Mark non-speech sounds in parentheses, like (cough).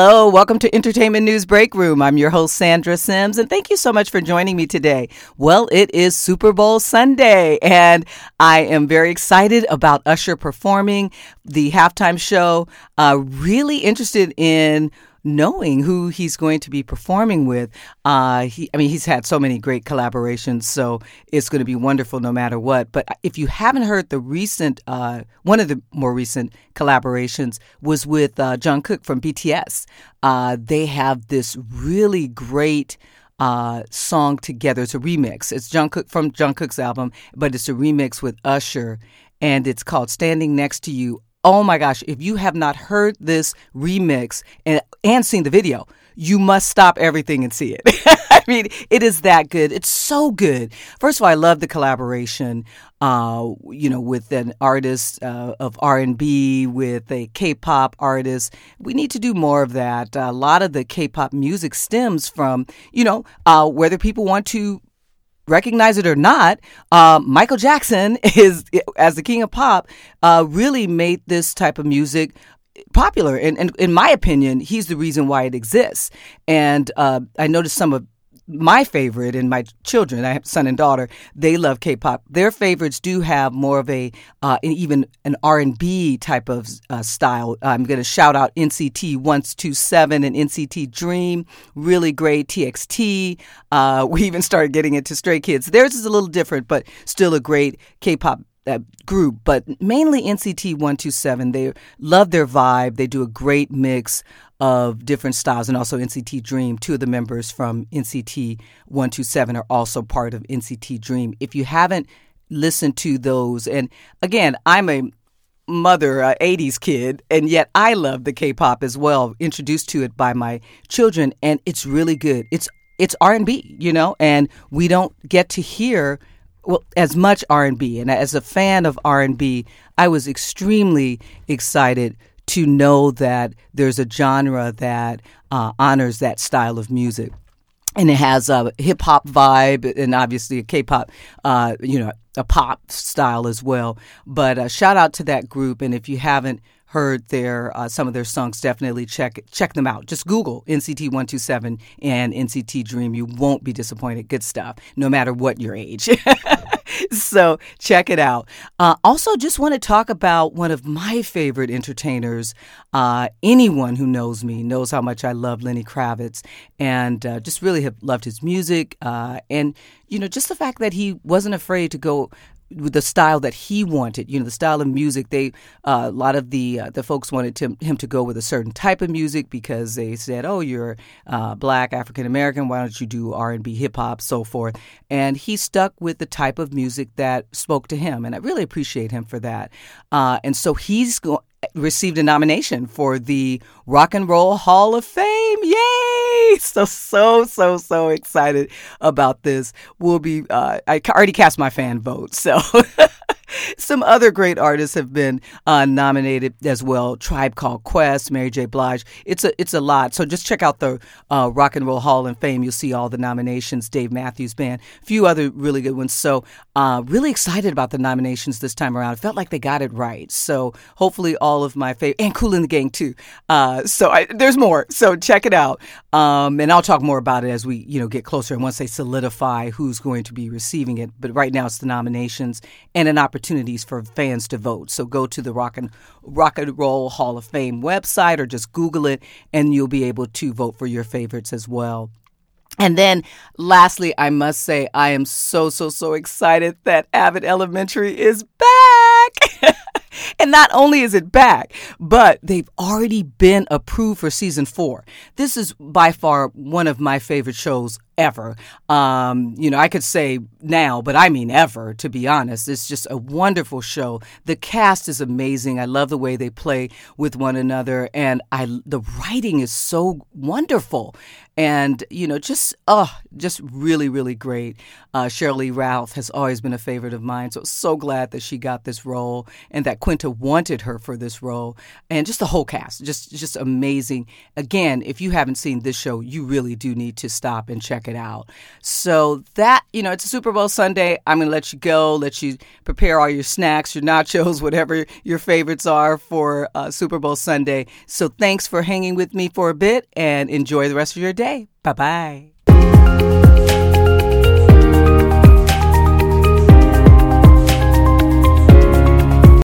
Hello, welcome to Entertainment News Break Room. I'm your host, Sandra Sims, and thank you so much for joining me today. Well, it is Super Bowl Sunday, and I am very excited about Usher performing the halftime show. Uh, really interested in knowing who he's going to be performing with. Uh, he, I mean, he's had so many great collaborations, so it's going to be wonderful no matter what. But if you haven't heard the recent, uh, one of the more recent collaborations was with uh, Cook from BTS. Uh, they have this really great. Uh, song together. It's a remix. It's Jungkook from Jungkook's album, but it's a remix with Usher, and it's called "Standing Next to You." Oh my gosh, if you have not heard this remix and, and seen the video, you must stop everything and see it. (laughs) I mean, it is that good. It's so good. First of all, I love the collaboration, uh, you know, with an artist uh, of R&B, with a K-pop artist. We need to do more of that. a lot of the K-pop music stems from, you know, uh, whether people want to recognize it or not, uh, Michael Jackson (laughs) is, as the king of pop, uh, really made this type of music popular. And, and, in my opinion, he's the reason why it exists. And uh, I noticed some of my favorite and my children, I have son and daughter, they love K-pop. Their favorites do have more of a uh, even an R&B type of uh, style. I'm going to shout out NCT 127 and NCT Dream, really great. TXT. Uh, (laughs) we even started getting into Stray Kids. Theirs is a little different, but still a great K-pop uh, group, but mainly NCT 127. They love their vibe. They do a great mix of different styles and also NCT Dream. Two of the members from NCT 127 are also part of NCT Dream. If you haven't listened to those, and again, I'm a mother, a 80s kid, and yet I love the K-pop as well, introduced to it by my children, and it's really good. It's it's R&B, you know, and we don't get to hear well as much R&B. And as a fan of R&B, I was extremely excited to know that there's a genre that uh, honors that style of music. And it has a hip hop vibe and obviously a K pop, uh, you know, a pop style as well. But uh, shout out to that group. And if you haven't heard their uh, some of their songs, definitely check check them out. Just Google NCT One Two Seven and NCT Dream. You won't be disappointed. Good stuff, no matter what your age. (laughs) (laughs) so check it out. Uh, also, just want to talk about one of my favorite entertainers. Uh, anyone who knows me knows how much I love Lenny Kravitz, and uh, just really have loved his music. Uh, and you know, just the fact that he wasn't afraid to go the style that he wanted. You know, the style of music. They uh, a lot of the uh, the folks wanted to, him to go with a certain type of music because they said, "Oh, you're uh, black African American. Why don't you do R and B, hip hop, so forth?" And he stuck with the type of music that spoke to him, and I really appreciate him for that. Uh, and so he's go- received a nomination for the Rock and Roll Hall of Fame. Yay! (laughs) So, so, so, so excited about this. We'll be, uh, I already cast my fan vote. So, (laughs) (laughs) Some other great artists have been uh, nominated as well. Tribe Called Quest, Mary J. Blige. It's a it's a lot. So just check out the uh, Rock and Roll Hall of Fame. You'll see all the nominations. Dave Matthews Band, a few other really good ones. So uh, really excited about the nominations this time around. I felt like they got it right. So hopefully all of my favorite and Kool & the Gang too. Uh, so I, there's more. So check it out. Um, and I'll talk more about it as we you know get closer and once they solidify who's going to be receiving it. But right now it's the nominations and an opportunity opportunities for fans to vote. So go to the Rock and Rock and Roll Hall of Fame website or just Google it, and you'll be able to vote for your favorites as well. And then lastly, I must say, I am so, so, so excited that Abbott Elementary is back. (laughs) and not only is it back, but they've already been approved for season four. This is by far one of my favorite shows ever. Um, you know, I could say now, but I mean ever, to be honest. It's just a wonderful show. The cast is amazing. I love the way they play with one another, and I the writing is so wonderful. And you know, just oh, just really, really great. Uh, Sheryl Lee Ralph has always been a favorite of mine, so so glad that she got this role and that Quinta wanted her for this role, and just the whole cast, just just amazing. Again, if you haven't seen this show, you really do need to stop and check it out. So that you know, it's a Super Bowl Sunday. I'm gonna let you go, let you prepare all your snacks, your nachos, (laughs) whatever your favorites are for uh, Super Bowl Sunday. So thanks for hanging with me for a bit, and enjoy the rest of your day. 拜拜。